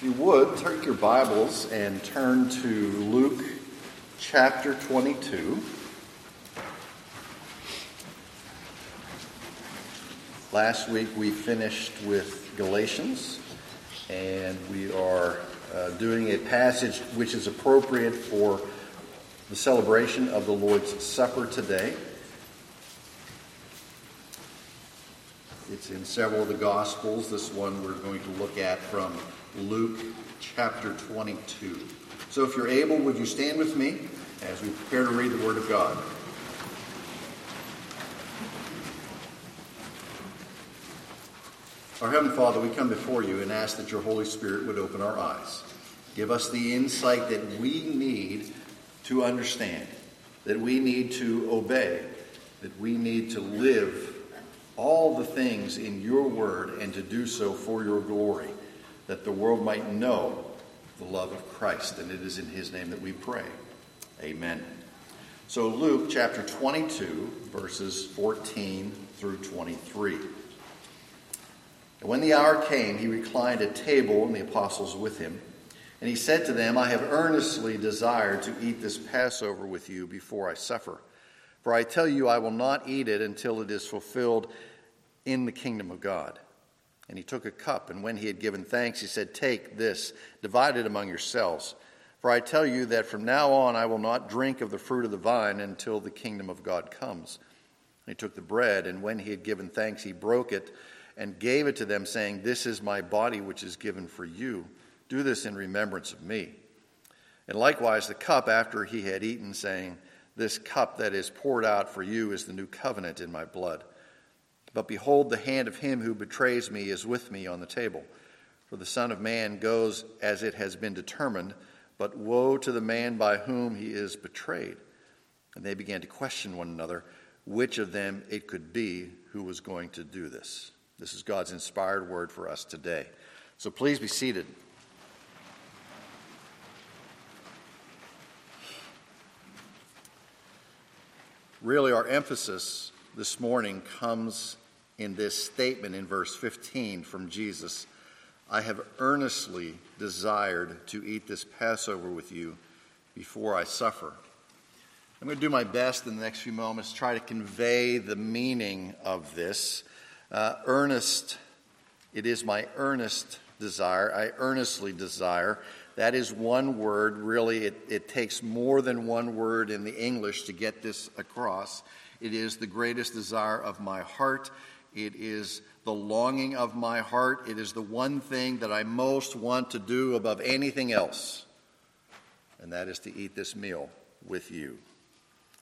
If you would, take your Bibles and turn to Luke chapter 22. Last week we finished with Galatians, and we are uh, doing a passage which is appropriate for the celebration of the Lord's Supper today. It's in several of the Gospels. This one we're going to look at from Luke chapter 22. So if you're able, would you stand with me as we prepare to read the Word of God? Our Heavenly Father, we come before you and ask that your Holy Spirit would open our eyes. Give us the insight that we need to understand, that we need to obey, that we need to live all the things in your word and to do so for your glory that the world might know the love of Christ. And it is in his name that we pray. Amen. So, Luke chapter 22, verses 14 through 23. And when the hour came, he reclined at table, and the apostles with him. And he said to them, I have earnestly desired to eat this Passover with you before I suffer. For I tell you, I will not eat it until it is fulfilled in the kingdom of God. And he took a cup, and when he had given thanks, he said, Take this, divide it among yourselves. For I tell you that from now on I will not drink of the fruit of the vine until the kingdom of God comes. And he took the bread, and when he had given thanks, he broke it and gave it to them, saying, This is my body, which is given for you. Do this in remembrance of me. And likewise the cup after he had eaten, saying, This cup that is poured out for you is the new covenant in my blood. But behold, the hand of him who betrays me is with me on the table. For the Son of Man goes as it has been determined, but woe to the man by whom he is betrayed. And they began to question one another which of them it could be who was going to do this. This is God's inspired word for us today. So please be seated. Really, our emphasis this morning comes in this statement in verse 15 from Jesus I have earnestly desired to eat this Passover with you before I suffer. I'm going to do my best in the next few moments to try to convey the meaning of this. Uh, earnest, it is my earnest desire. I earnestly desire. That is one word. Really, it, it takes more than one word in the English to get this across. It is the greatest desire of my heart. It is the longing of my heart. It is the one thing that I most want to do above anything else, and that is to eat this meal with you.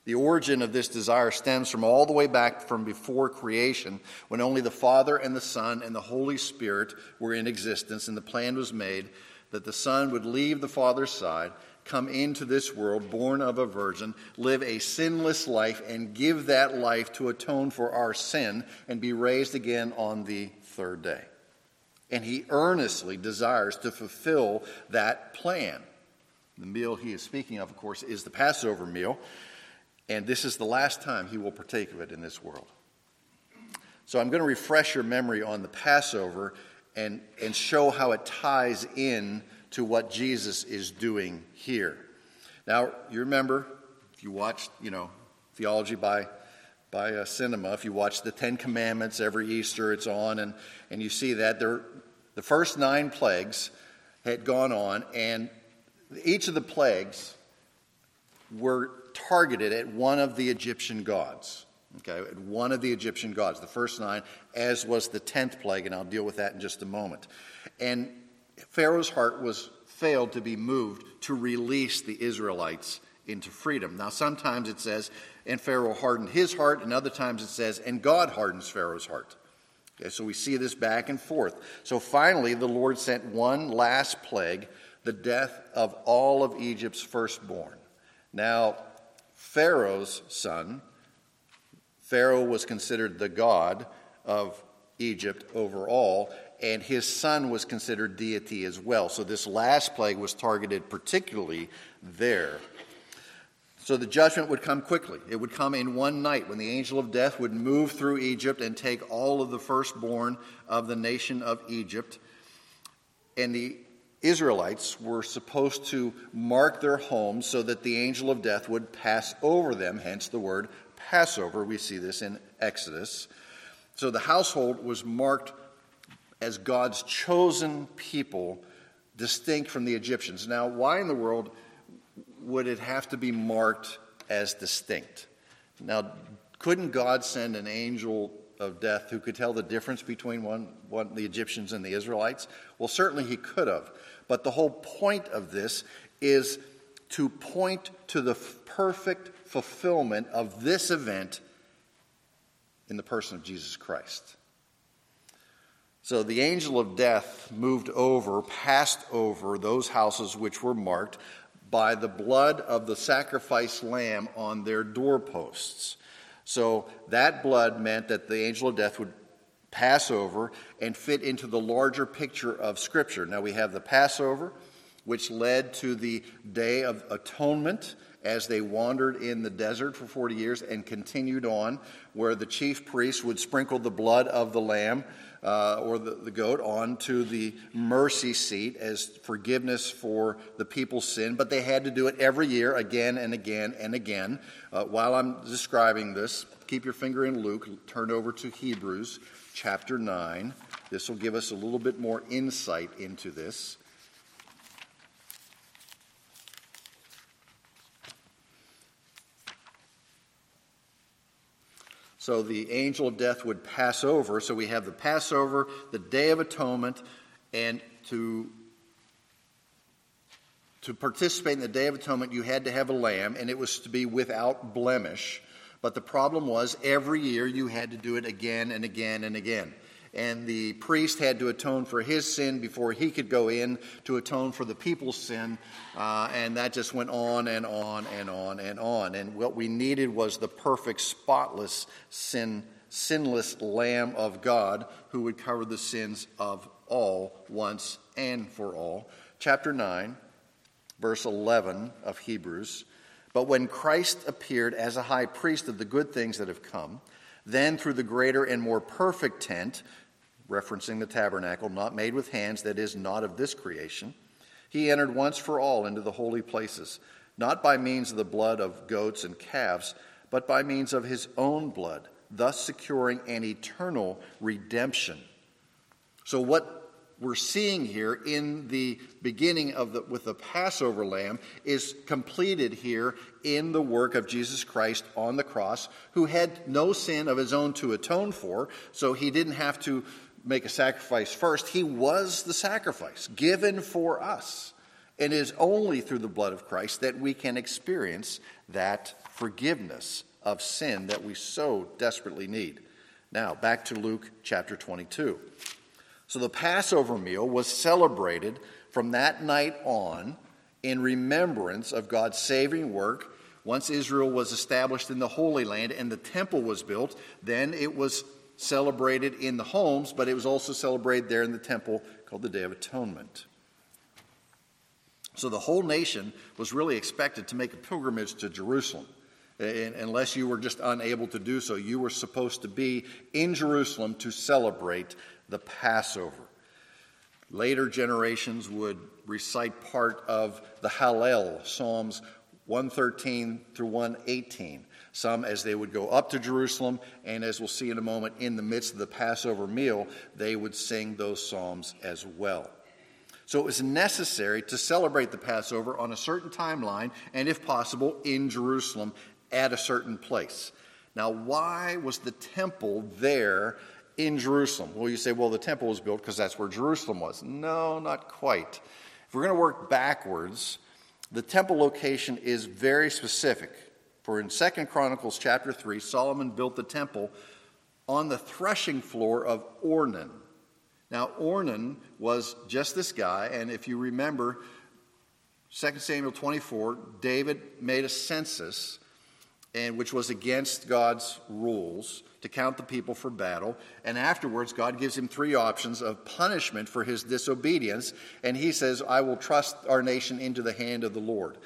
The origin of this desire stems from all the way back from before creation, when only the Father and the Son and the Holy Spirit were in existence, and the plan was made that the Son would leave the Father's side come into this world, born of a virgin, live a sinless life, and give that life to atone for our sin and be raised again on the third day. And he earnestly desires to fulfill that plan. The meal he is speaking of, of course, is the Passover meal, and this is the last time he will partake of it in this world. So I'm going to refresh your memory on the Passover and, and show how it ties in to what Jesus is doing here. Now, you remember, if you watched, you know, theology by by a cinema, if you watch the Ten Commandments every Easter, it's on, and, and you see that there, the first nine plagues had gone on, and each of the plagues were targeted at one of the Egyptian gods. Okay, at one of the Egyptian gods, the first nine, as was the tenth plague, and I'll deal with that in just a moment. And Pharaoh's heart was failed to be moved to release the Israelites into freedom. Now, sometimes it says, and Pharaoh hardened his heart, and other times it says, and God hardens Pharaoh's heart. Okay, so we see this back and forth. So finally, the Lord sent one last plague, the death of all of Egypt's firstborn. Now, Pharaoh's son, Pharaoh was considered the god of Egypt overall, and his son was considered deity as well. So this last plague was targeted particularly there. So the judgment would come quickly. It would come in one night when the angel of death would move through Egypt and take all of the firstborn of the nation of Egypt. And the Israelites were supposed to mark their homes so that the angel of death would pass over them, hence the word Passover. We see this in Exodus. So the household was marked as God's chosen people, distinct from the Egyptians. Now, why in the world would it have to be marked as distinct? Now, couldn't God send an angel of death who could tell the difference between one, one, the Egyptians and the Israelites? Well, certainly he could have. But the whole point of this is to point to the perfect fulfillment of this event in the person of Jesus Christ. So the angel of death moved over, passed over those houses which were marked by the blood of the sacrificed lamb on their doorposts. So that blood meant that the angel of death would pass over and fit into the larger picture of Scripture. Now we have the Passover, which led to the Day of Atonement as they wandered in the desert for 40 years and continued on, where the chief priest would sprinkle the blood of the lamb uh, or the, the goat onto the mercy seat as forgiveness for the people's sin, but they had to do it every year, again and again and again. Uh, while I'm describing this, keep your finger in Luke, turn over to Hebrews chapter 9. This will give us a little bit more insight into this. So the angel of death would pass over. So we have the Passover, the Day of Atonement, and to to participate in the Day of Atonement, you had to have a lamb, and it was to be without blemish. But the problem was every year you had to do it again and again and again and the priest had to atone for his sin before he could go in to atone for the people's sin. Uh, and that just went on and on and on and on. And what we needed was the perfect, spotless, sin, sinless Lamb of God who would cover the sins of all once and for all. Chapter 9, verse 11 of Hebrews. But when Christ appeared as a high priest of the good things that have come, then, through the greater and more perfect tent, referencing the tabernacle, not made with hands, that is, not of this creation, he entered once for all into the holy places, not by means of the blood of goats and calves, but by means of his own blood, thus securing an eternal redemption. So, what we're seeing here in the beginning of the with the Passover lamb is completed here in the work of Jesus Christ on the cross, who had no sin of his own to atone for, so he didn't have to make a sacrifice first. He was the sacrifice given for us. And it is only through the blood of Christ that we can experience that forgiveness of sin that we so desperately need. Now, back to Luke chapter 22. So the Passover meal was celebrated from that night on in remembrance of God's saving work. Once Israel was established in the Holy Land and the temple was built, then it was celebrated in the homes, but it was also celebrated there in the temple called the Day of Atonement. So the whole nation was really expected to make a pilgrimage to Jerusalem. And unless you were just unable to do so, you were supposed to be in Jerusalem to celebrate the Passover. Later generations would recite part of the Hallel, Psalms 113 through 118. Some as they would go up to Jerusalem, and as we'll see in a moment, in the midst of the Passover meal, they would sing those psalms as well. So it was necessary to celebrate the Passover on a certain timeline, and if possible, in Jerusalem at a certain place. Now, why was the temple there in Jerusalem. Well, you say, well, the temple was built because that's where Jerusalem was. No, not quite. If we're going to work backwards, the temple location is very specific. For in Second Chronicles chapter 3, Solomon built the temple on the threshing floor of Ornan. Now, Ornan was just this guy, and if you remember 2 Samuel 24, David made a census and which was against God's rules to count the people for battle. And afterwards, God gives him three options of punishment for his disobedience. And he says, I will trust our nation into the hand of the Lord.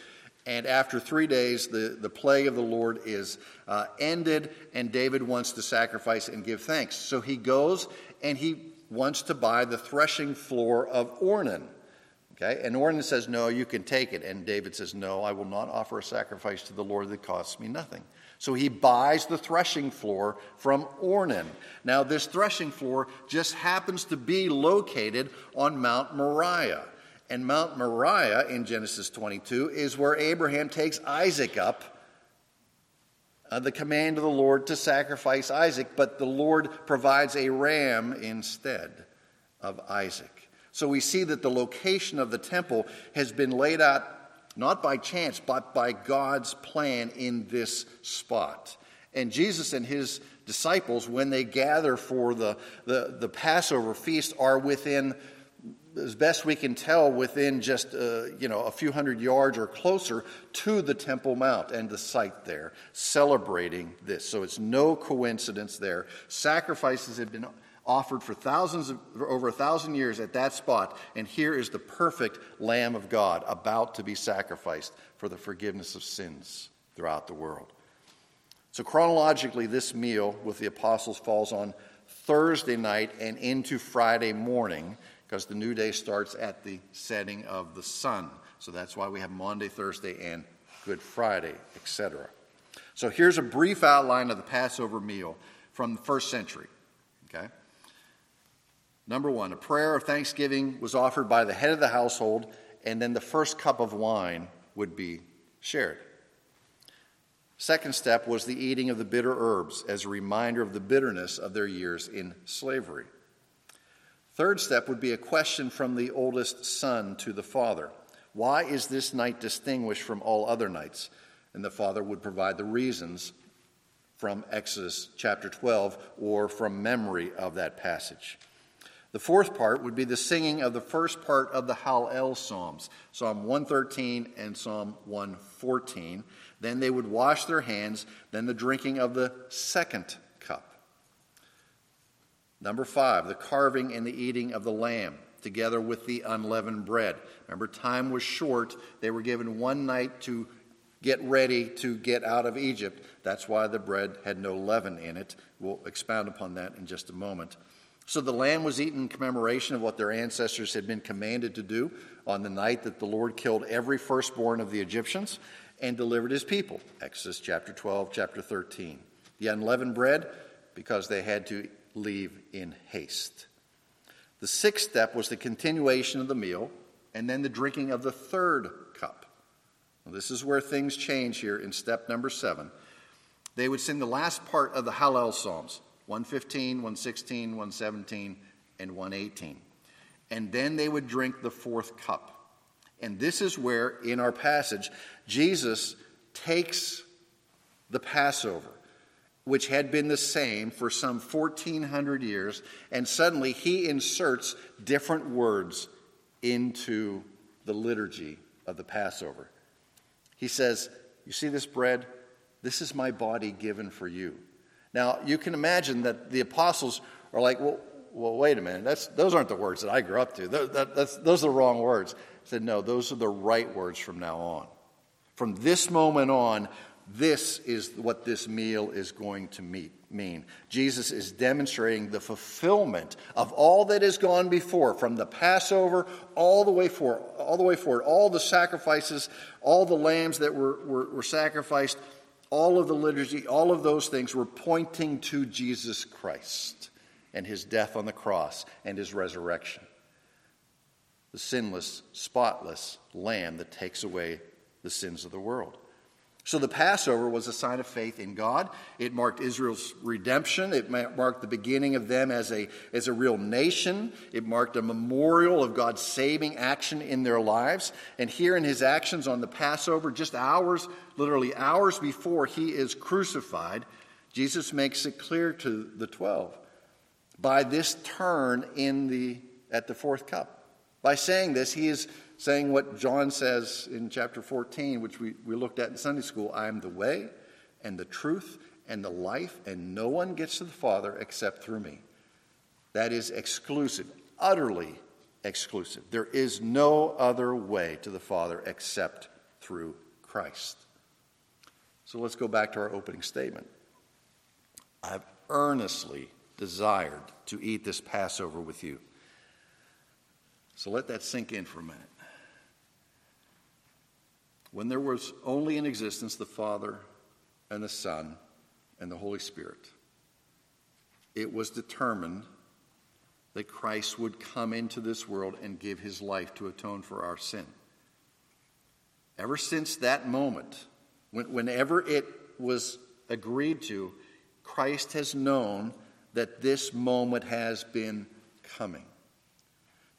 And after three days, the, the plague of the Lord is uh, ended, and David wants to sacrifice and give thanks. So he goes and he wants to buy the threshing floor of Ornan. Okay? And Ornan says, No, you can take it. And David says, No, I will not offer a sacrifice to the Lord that costs me nothing. So he buys the threshing floor from Ornan. Now, this threshing floor just happens to be located on Mount Moriah. And Mount Moriah in Genesis 22 is where Abraham takes Isaac up uh, the command of the Lord to sacrifice Isaac, but the Lord provides a ram instead of Isaac. So we see that the location of the temple has been laid out not by chance, but by God's plan in this spot. And Jesus and his disciples, when they gather for the, the, the Passover feast, are within as best we can tell, within just uh, you know a few hundred yards or closer to the Temple Mount and the site there, celebrating this. So it's no coincidence there. Sacrifices have been offered for thousands of, for over a thousand years at that spot, and here is the perfect Lamb of God about to be sacrificed for the forgiveness of sins throughout the world. So chronologically, this meal with the apostles falls on Thursday night and into Friday morning because the new day starts at the setting of the sun. So that's why we have Maundy, Thursday, and Good Friday, etc. So here's a brief outline of the Passover meal from the first century. Okay? Number one, a prayer of thanksgiving was offered by the head of the household, and then the first cup of wine would be shared. Second step was the eating of the bitter herbs as a reminder of the bitterness of their years in slavery. Third step would be a question from the oldest son to the father Why is this night distinguished from all other nights? And the father would provide the reasons from Exodus chapter 12 or from memory of that passage. The fourth part would be the singing of the first part of the Hallel Psalms, Psalm 113 and Psalm 114. Then they would wash their hands, then the drinking of the second cup. Number five, the carving and the eating of the lamb, together with the unleavened bread. Remember, time was short. They were given one night to get ready to get out of Egypt. That's why the bread had no leaven in it. We'll expound upon that in just a moment. So the lamb was eaten in commemoration of what their ancestors had been commanded to do on the night that the Lord killed every firstborn of the Egyptians and delivered his people. Exodus chapter 12, chapter 13. The unleavened bread, because they had to leave in haste. The sixth step was the continuation of the meal and then the drinking of the third cup. This is where things change here in step number seven. They would sing the last part of the Hallel Psalms 115, 116, 117, and 118. And then they would drink the fourth cup. And this is where, in our passage, Jesus takes the Passover which had been the same for some 1400 years, and suddenly he inserts different words into the liturgy of the Passover. He says, You see this bread? This is my body given for you. Now, you can imagine that the apostles are like, Well, well wait a minute. That's, those aren't the words that I grew up to. That, that, those are the wrong words. He said, No, those are the right words from now on. From this moment on, this is what this meal is going to meet, mean. Jesus is demonstrating the fulfillment of all that has gone before, from the Passover all the way forward, all the way forward, all the sacrifices, all the lambs that were, were, were sacrificed, all of the liturgy, all of those things were pointing to Jesus Christ and his death on the cross and his resurrection. The sinless, spotless lamb that takes away the sins of the world. So the Passover was a sign of faith in God. It marked Israel's redemption. It marked the beginning of them as a, as a real nation. It marked a memorial of God's saving action in their lives. And here in his actions on the Passover, just hours, literally hours before he is crucified, Jesus makes it clear to the 12 by this turn in the, at the fourth cup. By saying this, he is saying what John says in chapter 14, which we, we looked at in Sunday school I am the way and the truth and the life, and no one gets to the Father except through me. That is exclusive, utterly exclusive. There is no other way to the Father except through Christ. So let's go back to our opening statement. I've earnestly desired to eat this Passover with you. So let that sink in for a minute. When there was only in existence the Father and the Son and the Holy Spirit, it was determined that Christ would come into this world and give his life to atone for our sin. Ever since that moment, whenever it was agreed to, Christ has known that this moment has been coming.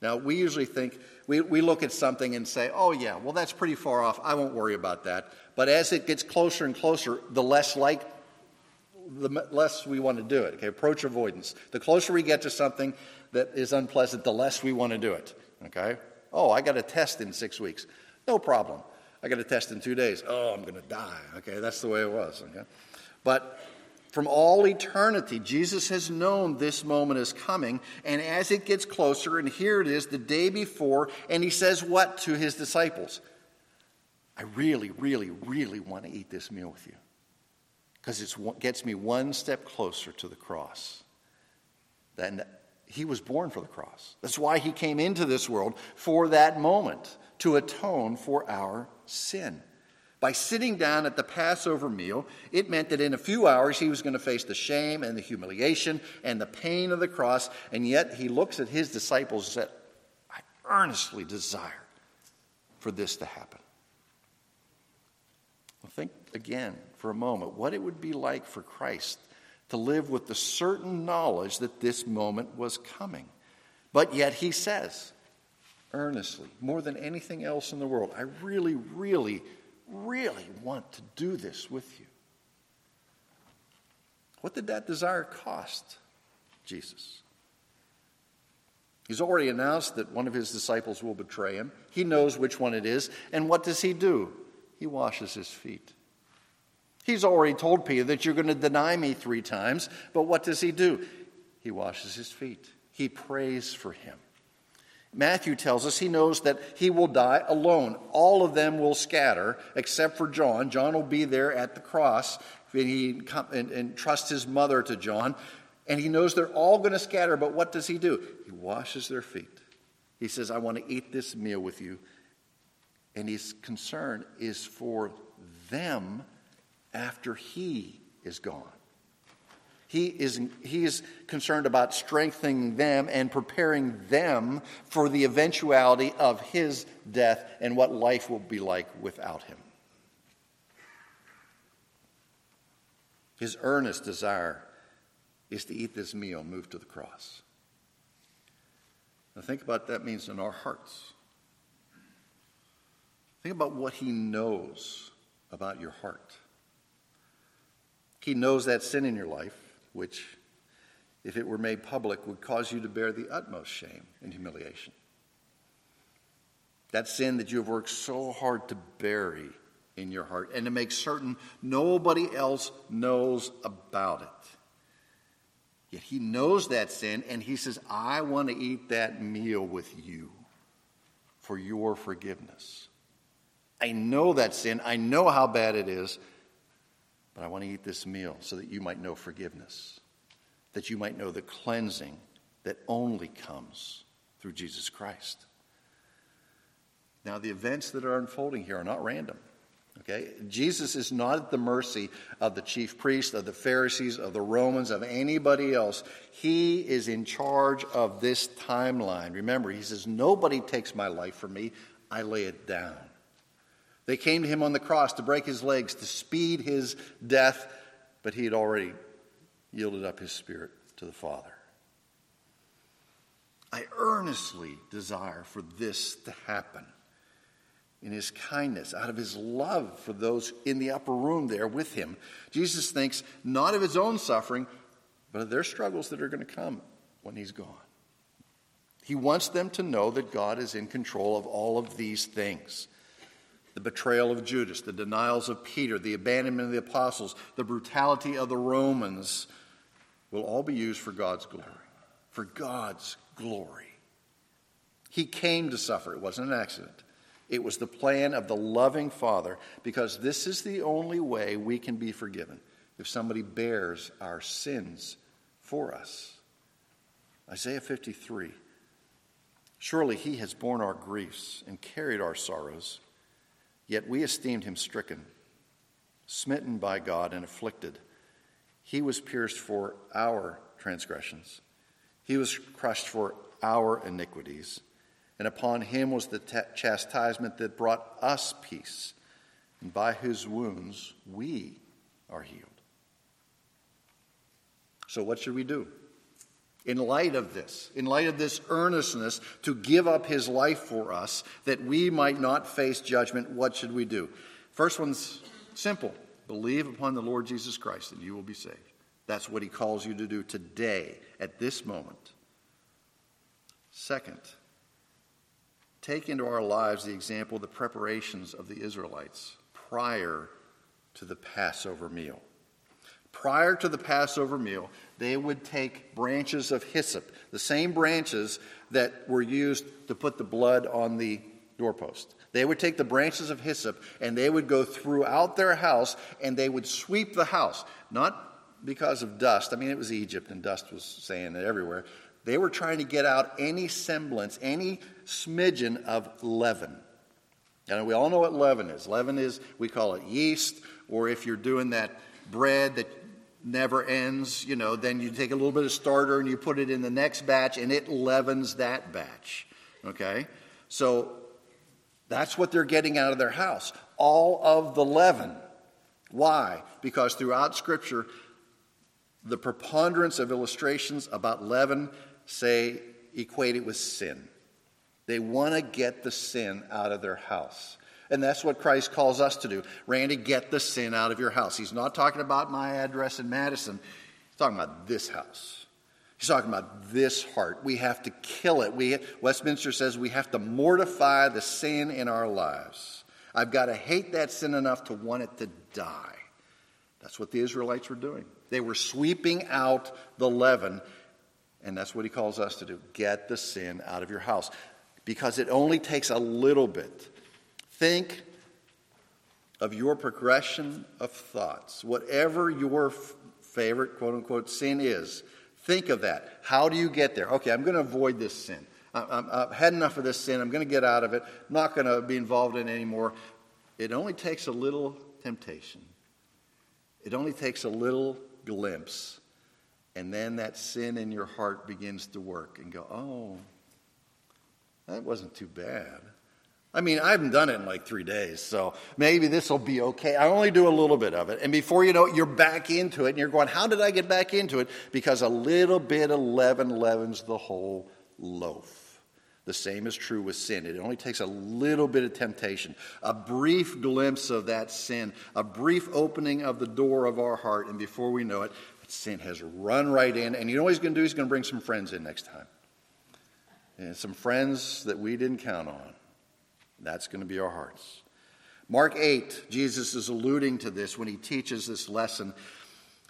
Now, we usually think, we, we look at something and say, oh, yeah, well, that's pretty far off. I won't worry about that. But as it gets closer and closer, the less like, the less we want to do it. Okay, approach avoidance. The closer we get to something that is unpleasant, the less we want to do it. Okay? Oh, I got a test in six weeks. No problem. I got a test in two days. Oh, I'm going to die. Okay, that's the way it was. Okay? But from all eternity, Jesus has known this moment is coming. And as it gets closer, and here it is the day before, and he says what to his disciples? I really, really, really want to eat this meal with you because it gets me one step closer to the cross. Then he was born for the cross. That's why he came into this world for that moment to atone for our sin. By sitting down at the Passover meal, it meant that in a few hours he was going to face the shame and the humiliation and the pain of the cross, and yet he looks at his disciples and said, I earnestly desire for this to happen. Well, think again for a moment what it would be like for Christ to live with the certain knowledge that this moment was coming. But yet he says, earnestly, more than anything else in the world, I really, really really want to do this with you. What did that desire cost Jesus? He's already announced that one of his disciples will betray him. He knows which one it is. And what does he do? He washes his feet. He's already told Peter that you're going to deny me three times, but what does he do? He washes his feet. He prays for him. Matthew tells us he knows that he will die alone. All of them will scatter except for John. John will be there at the cross and he and, and trust his mother to John. And he knows they're all going to scatter, but what does he do? He washes their feet. He says, I want to eat this meal with you. And his concern is for them after he is gone. He is, he is concerned about strengthening them and preparing them for the eventuality of his death and what life will be like without him. His earnest desire is to eat this meal move to the cross. Now, think about what that means in our hearts. Think about what he knows about your heart. He knows that sin in your life which, if it were made public, would cause you to bear the utmost shame and humiliation. That sin that you have worked so hard to bury in your heart and to make certain nobody else knows about it. Yet he knows that sin and he says, I want to eat that meal with you for your forgiveness. I know that sin. I know how bad it is. But I want to eat this meal so that you might know forgiveness, that you might know the cleansing that only comes through Jesus Christ. Now, the events that are unfolding here are not random. Okay? Jesus is not at the mercy of the chief priests, of the Pharisees, of the Romans, of anybody else. He is in charge of this timeline. Remember, he says, Nobody takes my life from me, I lay it down. They came to him on the cross to break his legs, to speed his death, but he had already yielded up his spirit to the Father. I earnestly desire for this to happen in his kindness, out of his love for those in the upper room there with him. Jesus thinks not of his own suffering, but of their struggles that are going to come when he's gone. He wants them to know that God is in control of all of these things the betrayal of Judas, the denials of Peter, the abandonment of the apostles, the brutality of the Romans will all be used for God's glory. For God's glory. He came to suffer, it wasn't an accident. It was the plan of the loving Father because this is the only way we can be forgiven if somebody bears our sins for us. Isaiah 53 Surely he has borne our griefs and carried our sorrows. Yet we esteemed him stricken, smitten by God, and afflicted. He was pierced for our transgressions, he was crushed for our iniquities. And upon him was the t- chastisement that brought us peace, and by his wounds we are healed. So, what should we do? In light of this, in light of this earnestness to give up his life for us that we might not face judgment, what should we do? First one's simple believe upon the Lord Jesus Christ and you will be saved. That's what he calls you to do today, at this moment. Second, take into our lives the example of the preparations of the Israelites prior to the Passover meal prior to the Passover meal, they would take branches of hyssop, the same branches that were used to put the blood on the doorpost. They would take the branches of hyssop and they would go throughout their house and they would sweep the house. Not because of dust. I mean, it was Egypt and dust was saying it everywhere. They were trying to get out any semblance, any smidgen of leaven. And we all know what leaven is. Leaven is, we call it yeast, or if you're doing that bread that never ends, you know, then you take a little bit of starter and you put it in the next batch and it leavens that batch. Okay? So that's what they're getting out of their house. All of the leaven. Why? Because throughout Scripture, the preponderance of illustrations about leaven say equate it with sin. They want to get the sin out of their house. And that's what Christ calls us to do. Randy, get the sin out of your house. He's not talking about my address in Madison, he's talking about this house. He's talking about this heart. We have to kill it. We, Westminster says we have to mortify the sin in our lives. I've got to hate that sin enough to want it to die. That's what the Israelites were doing. They were sweeping out the leaven, and that's what he calls us to do get the sin out of your house. Because it only takes a little bit Think of your progression of thoughts. Whatever your f- favorite quote unquote sin is, think of that. How do you get there? Okay, I'm going to avoid this sin. I, have had enough of this sin. I'm going to get out of it. I'm not going to be involved in it anymore. It only takes a little temptation, it only takes a little glimpse. And then that sin in your heart begins to work and go, oh, that wasn't too bad. I mean, I haven't done it in like three days, so maybe this will be okay. I only do a little bit of it. And before you know it, you're back into it, and you're going, How did I get back into it? Because a little bit of leaven leavens the whole loaf. The same is true with sin. It only takes a little bit of temptation, a brief glimpse of that sin, a brief opening of the door of our heart, and before we know it, sin has run right in. And you know what he's going to do? He's going to bring some friends in next time. And some friends that we didn't count on. That's going to be our hearts. Mark 8, Jesus is alluding to this when he teaches this lesson.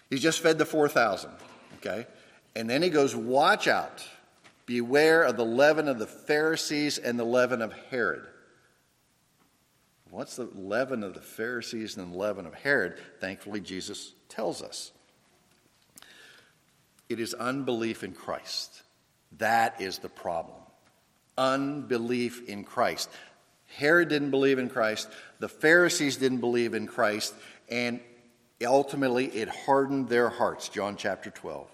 He's just fed the 4,000, okay? And then he goes, Watch out. Beware of the leaven of the Pharisees and the leaven of Herod. What's the leaven of the Pharisees and the leaven of Herod? Thankfully, Jesus tells us. It is unbelief in Christ. That is the problem. Unbelief in Christ. Herod didn't believe in Christ, the Pharisees didn't believe in Christ, and ultimately it hardened their hearts. John chapter 12.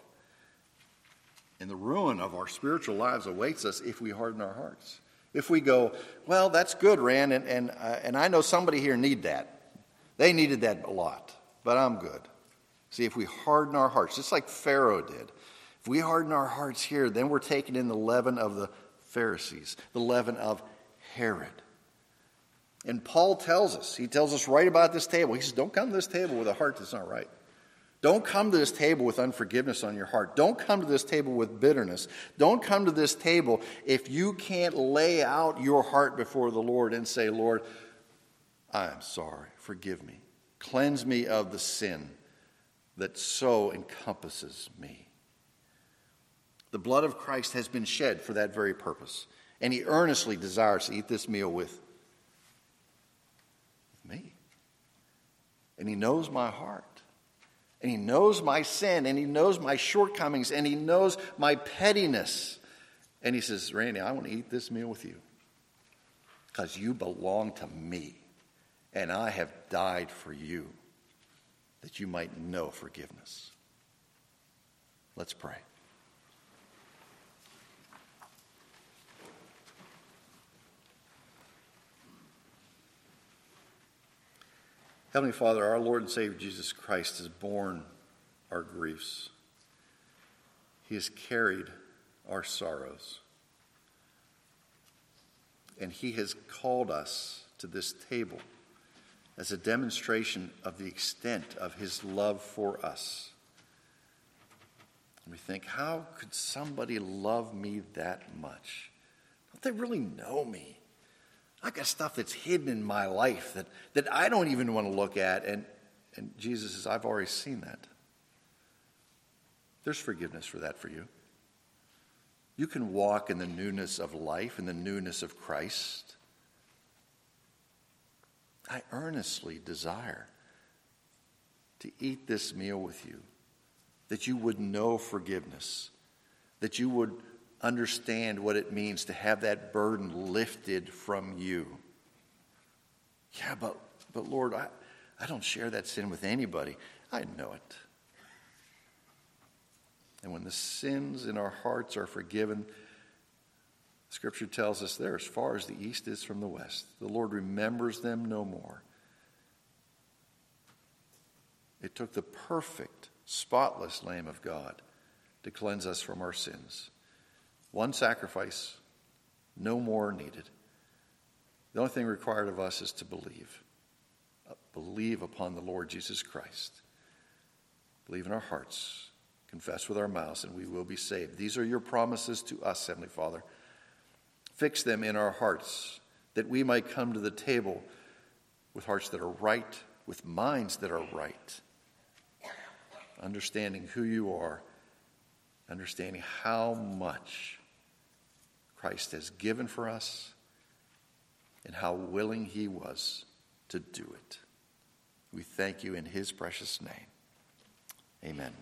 And the ruin of our spiritual lives awaits us if we harden our hearts. If we go, well, that's good, Rand, and, and, uh, and I know somebody here need that. They needed that a lot, but I'm good. See, if we harden our hearts, just like Pharaoh did, if we harden our hearts here, then we're taking in the leaven of the Pharisees, the leaven of Herod. And Paul tells us, he tells us right about this table. He says, Don't come to this table with a heart that's not right. Don't come to this table with unforgiveness on your heart. Don't come to this table with bitterness. Don't come to this table if you can't lay out your heart before the Lord and say, Lord, I am sorry. Forgive me. Cleanse me of the sin that so encompasses me. The blood of Christ has been shed for that very purpose, and he earnestly desires to eat this meal with me. And He knows my heart. And He knows my sin. And He knows my shortcomings. And He knows my pettiness. And He says, Randy, I want to eat this meal with you because you belong to me. and I have died for you that you might know forgiveness. Let's pray. Heavenly Father, our Lord and Savior Jesus Christ has borne our griefs. He has carried our sorrows. And He has called us to this table as a demonstration of the extent of His love for us. And we think, how could somebody love me that much? Don't they really know me? I've got stuff that's hidden in my life that, that I don't even want to look at. And, and Jesus says, I've already seen that. There's forgiveness for that for you. You can walk in the newness of life, in the newness of Christ. I earnestly desire to eat this meal with you, that you would know forgiveness, that you would understand what it means to have that burden lifted from you. Yeah, but, but Lord, I, I don't share that sin with anybody. I know it. And when the sins in our hearts are forgiven, Scripture tells us they're as far as the east is from the west. The Lord remembers them no more. It took the perfect, spotless Lamb of God to cleanse us from our sins. One sacrifice, no more needed. The only thing required of us is to believe. Uh, believe upon the Lord Jesus Christ. Believe in our hearts. Confess with our mouths, and we will be saved. These are your promises to us, Heavenly Father. Fix them in our hearts that we might come to the table with hearts that are right, with minds that are right, understanding who you are, understanding how much Christ has given for us and how willing he was to do it. We thank you in his precious name. Amen.